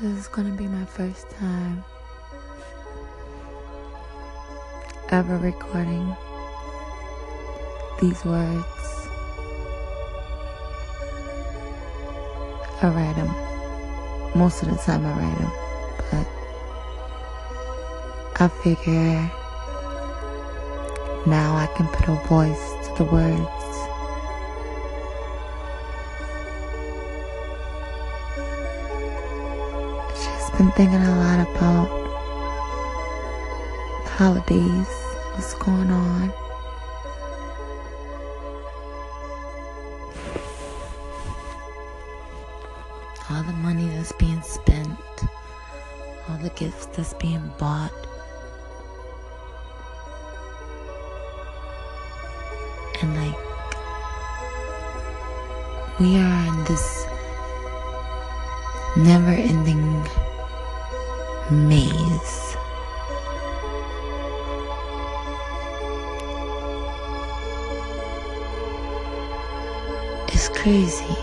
This is gonna be my first time ever recording these words. I write them. Most of the time I write them, but I figure now I can put a voice to the words. Been thinking a lot about holidays, what's going on. All the money that's being spent, all the gifts that's being bought. And like, we are in this never ending maze. It's crazy.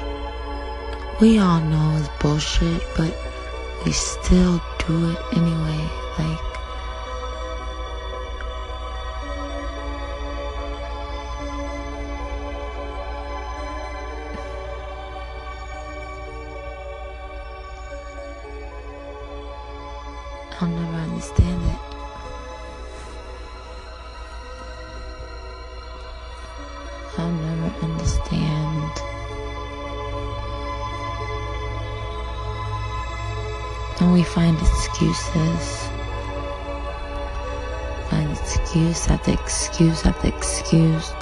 We all know it's bullshit, but we still do it anyway. Like, I'll never understand it. I'll never understand. And we find excuses. Find excuse after excuse after excuse.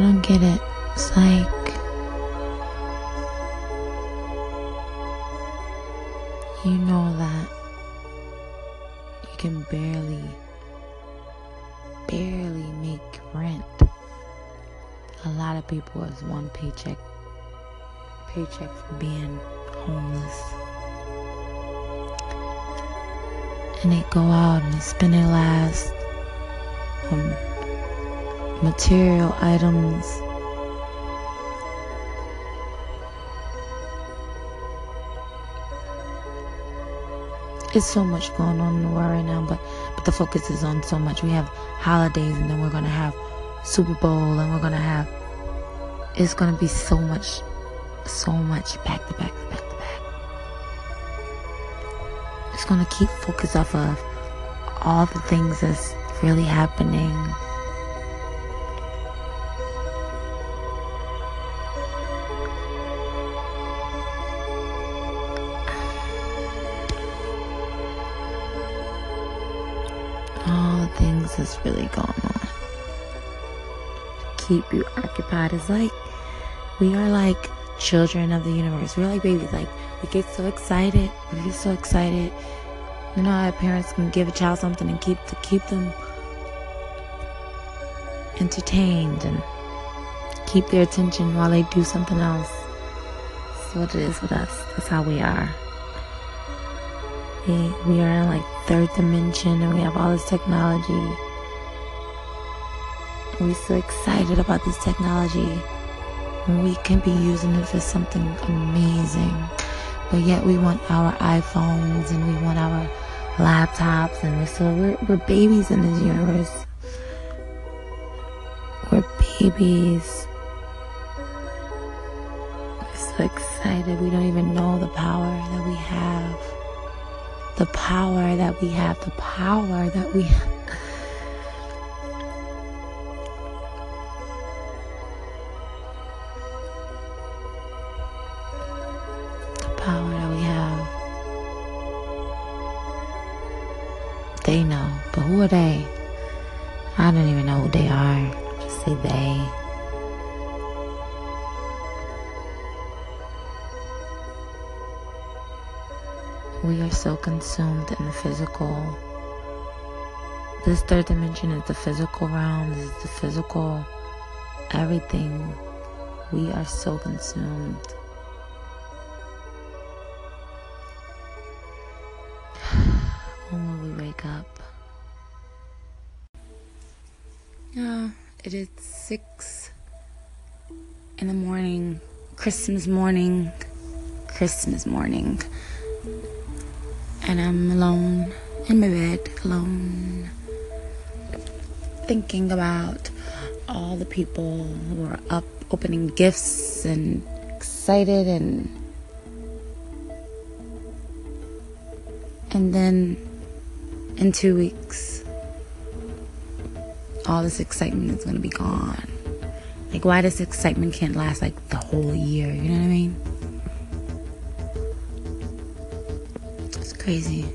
Don't get it. It's like you know that you can barely, barely make rent. A lot of people is one paycheck, paycheck from being homeless. And they go out and they spend their last on material items. It's so much going on in the world right now, but but the focus is on so much. We have holidays, and then we're gonna have Super Bowl, and we're gonna have. It's gonna be so much, so much back to back to back to back. It's gonna keep focus off of all the things that's really happening. Keep you occupied. It's like we are like children of the universe. We're like babies. Like we get so excited. We get so excited. You know how parents can give a child something and keep to keep them entertained and keep their attention while they do something else. That's what it is with us. That's how we are. We, we are in like third dimension and we have all this technology. We're so excited about this technology. We can be using it for something amazing. But yet we want our iPhones and we want our laptops and we're so we're, we're babies in this universe. We're babies. We're so excited. We don't even know the power that we have the power that we have, the power that we have. consumed in the physical. This third dimension is the physical realm, this is the physical everything. We are so consumed. When will we wake up? Yeah, It is six in the morning, Christmas morning, Christmas morning. And I'm alone in my bed, alone, thinking about all the people who are up opening gifts and excited and and then in two weeks all this excitement is going to be gone. Like why this excitement can't last like the whole year? You know what i mean crazy.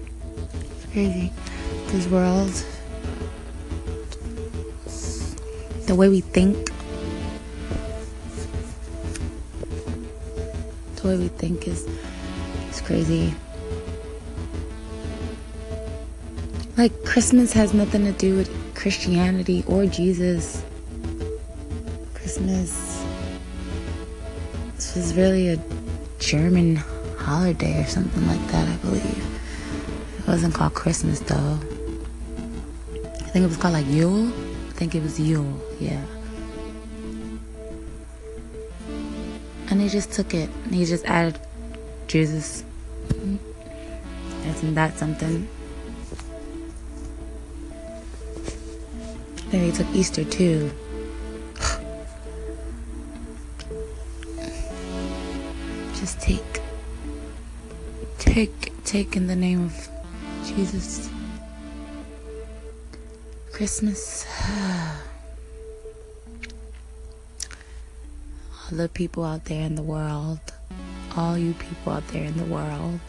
Crazy. This world. The way we think. The way we think is is crazy. Like christmas has nothing to do with christianity or jesus. Christmas this was really a german holiday or something like that i believe wasn't called christmas though i think it was called like yule I think it was Yule, yeah. And he just took it. He just added Jesus. Isn't that something? Then he took Easter too. just take, take, take in the name of Jesus. Christmas. all the people out there in the world, all you people out there in the world.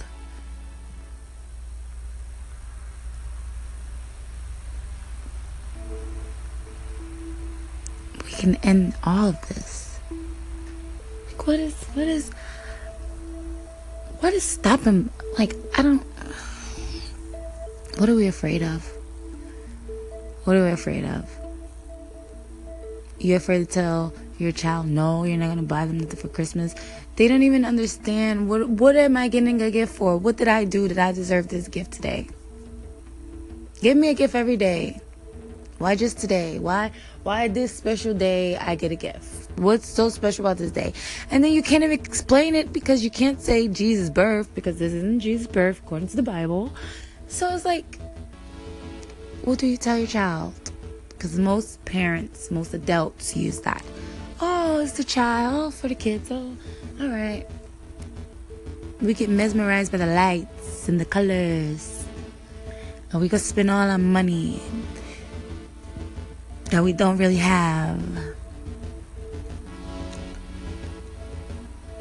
We can end all of this. Like what is what is what is stopping like I don't what are we afraid of? What are we afraid of? You're afraid to tell your child no, you're not gonna buy them nothing for Christmas. They don't even understand what what am I getting a gift for? What did I do that I deserve this gift today? Give me a gift every day. Why just today? Why why this special day I get a gift? What's so special about this day? And then you can't even explain it because you can't say Jesus' birth because this isn't Jesus' birth according to the Bible. So it's like what do you tell your child? Because most parents, most adults use that. Oh, it's the child oh, for the kids. Oh, all right. We get mesmerized by the lights and the colors. And we go spend all our money that we don't really have.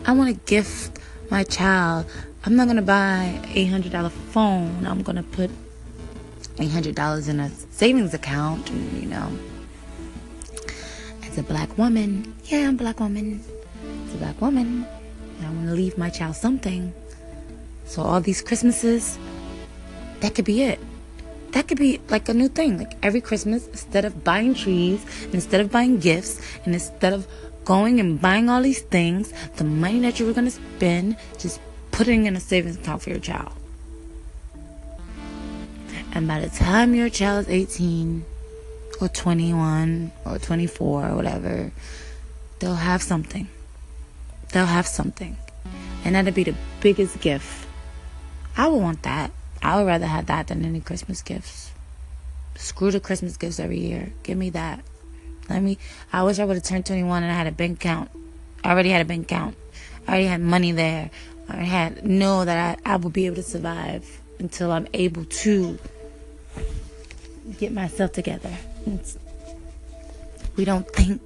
I want to gift my child. I'm not to buy a $800 phone. I'm to put $800 in a savings account, and you know, as a black woman, yeah, I'm a black woman, as a black woman, I want to leave my child something. So all these Christmases, that could be it. That could be like a new thing. Like every Christmas, instead of buying trees, instead of buying gifts, and instead of going and buying all these things, the money that you were to spend, just putting in a savings account for your child. And by the time your child is 18 or 21 or 24 or whatever, they'll have something. They'll have something. And that'd be the biggest gift. I would want that. I would rather have that than any Christmas gifts. Screw the Christmas gifts every year. Give me that. Let me. I wish I would have turned 21 and I had a bank account. I already had a bank account. I already had money there. I had know that I, I would be able to survive until I'm able to get myself together. It's, we don't think.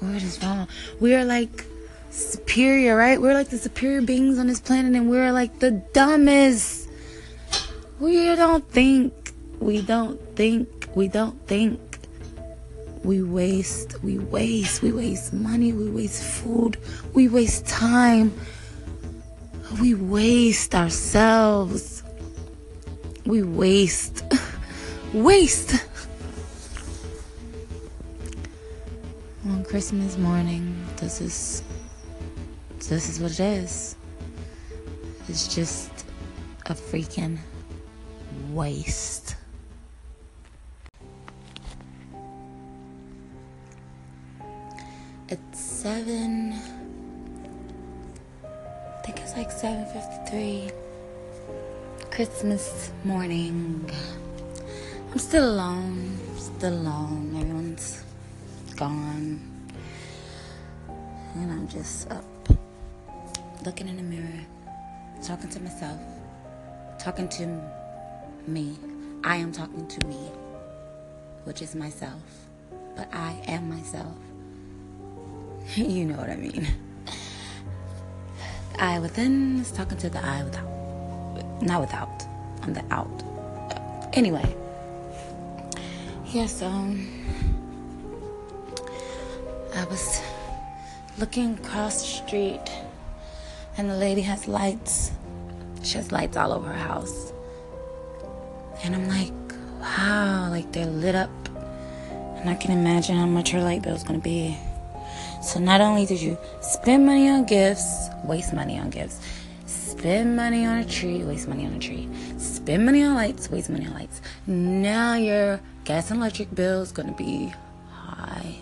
What is wrong? We are like superior, right? We're like the superior beings on this planet, and we're like the dumbest. We don't think. We don't think. We don't think. We waste. We waste. We waste money. We waste food. We waste time. We waste ourselves. We waste. waste. On Christmas morning, this is this is what it is. It's just a freaking waste. It's seven. Like seven fifty-three. Christmas morning. I'm still alone. Still alone. Everyone's gone. And I'm just up, looking in the mirror, talking to myself, talking to me. I am talking to me, which is myself. But I am myself. you know what I mean. I within is talking to the I without. Not without. I'm the out. Anyway. Yes, um I was looking across the street and the lady has lights. She has lights all over her house. And I'm like, wow, like they're lit up. And I can imagine how much her light bill is to be. So not only did you spend money on gifts, waste money on gifts, spend money on a tree, waste money on a tree, spend money on lights, waste money on lights. Now your gas and electric bill is going to be high.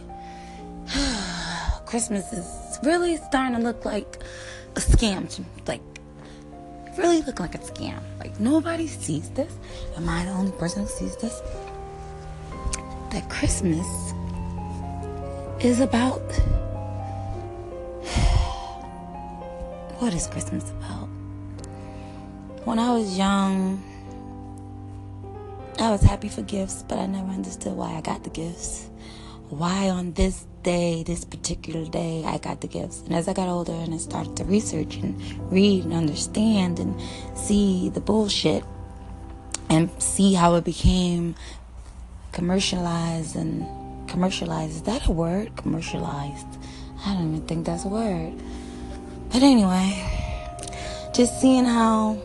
Christmas is really starting to look like a scam. Like, really look like a scam. Like, nobody sees this. Am I the only person who sees this? That Christmas is about. What is Christmas about? When I was young, I was happy for gifts, but I never understood why I got the gifts. Why on this day, this particular day, I got the gifts. And as I got older and I started to research and read and understand and see the bullshit and see how it became commercialized and commercialized. Is that a word? Commercialized. I don't even think that's a word. But anyway, just seeing how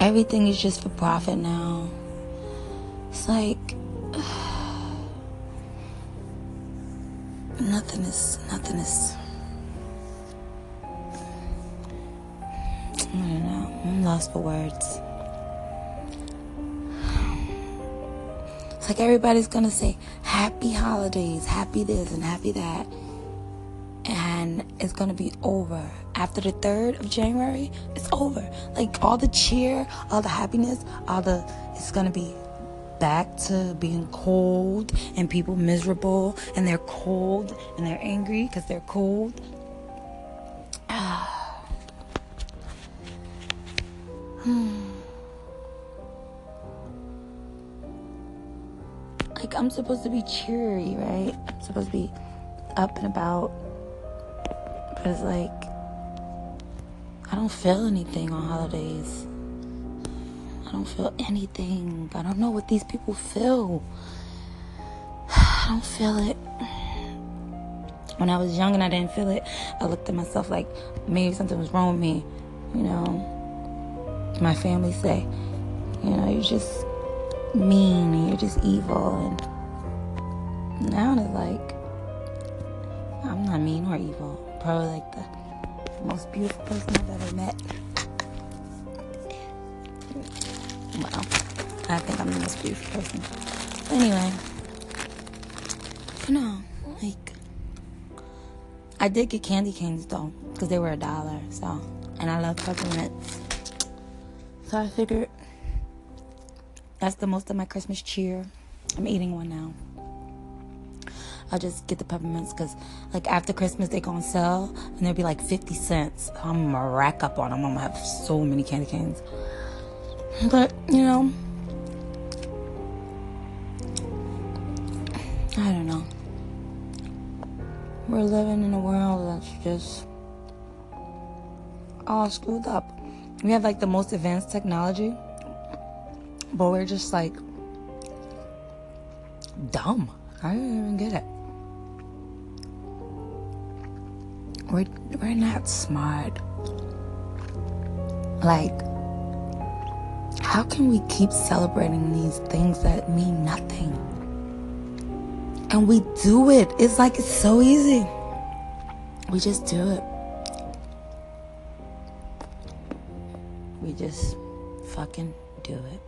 everything is just for profit now. It's like nothing is nothing is I don't know. I'm lost for words. It's like everybody's gonna say happy holidays, happy this and happy that. It's gonna be over. After the 3rd of January, it's over. Like all the cheer, all the happiness, all the it's gonna be back to being cold and people miserable and they're cold and they're angry because they're cold. Like, I'm supposed to be cheery, right? I'm supposed to be up and about. It's like, I don't feel anything on holidays. I don't feel anything. I don't know what these people feel. I don't feel it. When I was young and I didn't feel it, I looked at myself like maybe something was wrong with me. You know, my family say, you know, you're just mean and you're just evil. And now it's like, I'm not mean or evil. Probably like the most beautiful person I've ever met. Well, I think I'm the most beautiful person. Anyway, you know, like, I did get candy canes though, because they were a dollar, so, and I love peppermints. So I figured that's the most of my Christmas cheer. I'm eating one now. I'll just get the peppermints because, like, after Christmas, they go on sale and they'll be like 50 cents. I'm gonna rack up on them. I'm gonna have so many candy canes. But, you know, I don't know. We're living in a world that's just all screwed up. We have like the most advanced technology, but we're just like dumb. I don't even get it. We're, we're not smart. Like, how can we keep celebrating these things that mean nothing? And we do it. It's like it's so easy. We just do it. We just fucking do it.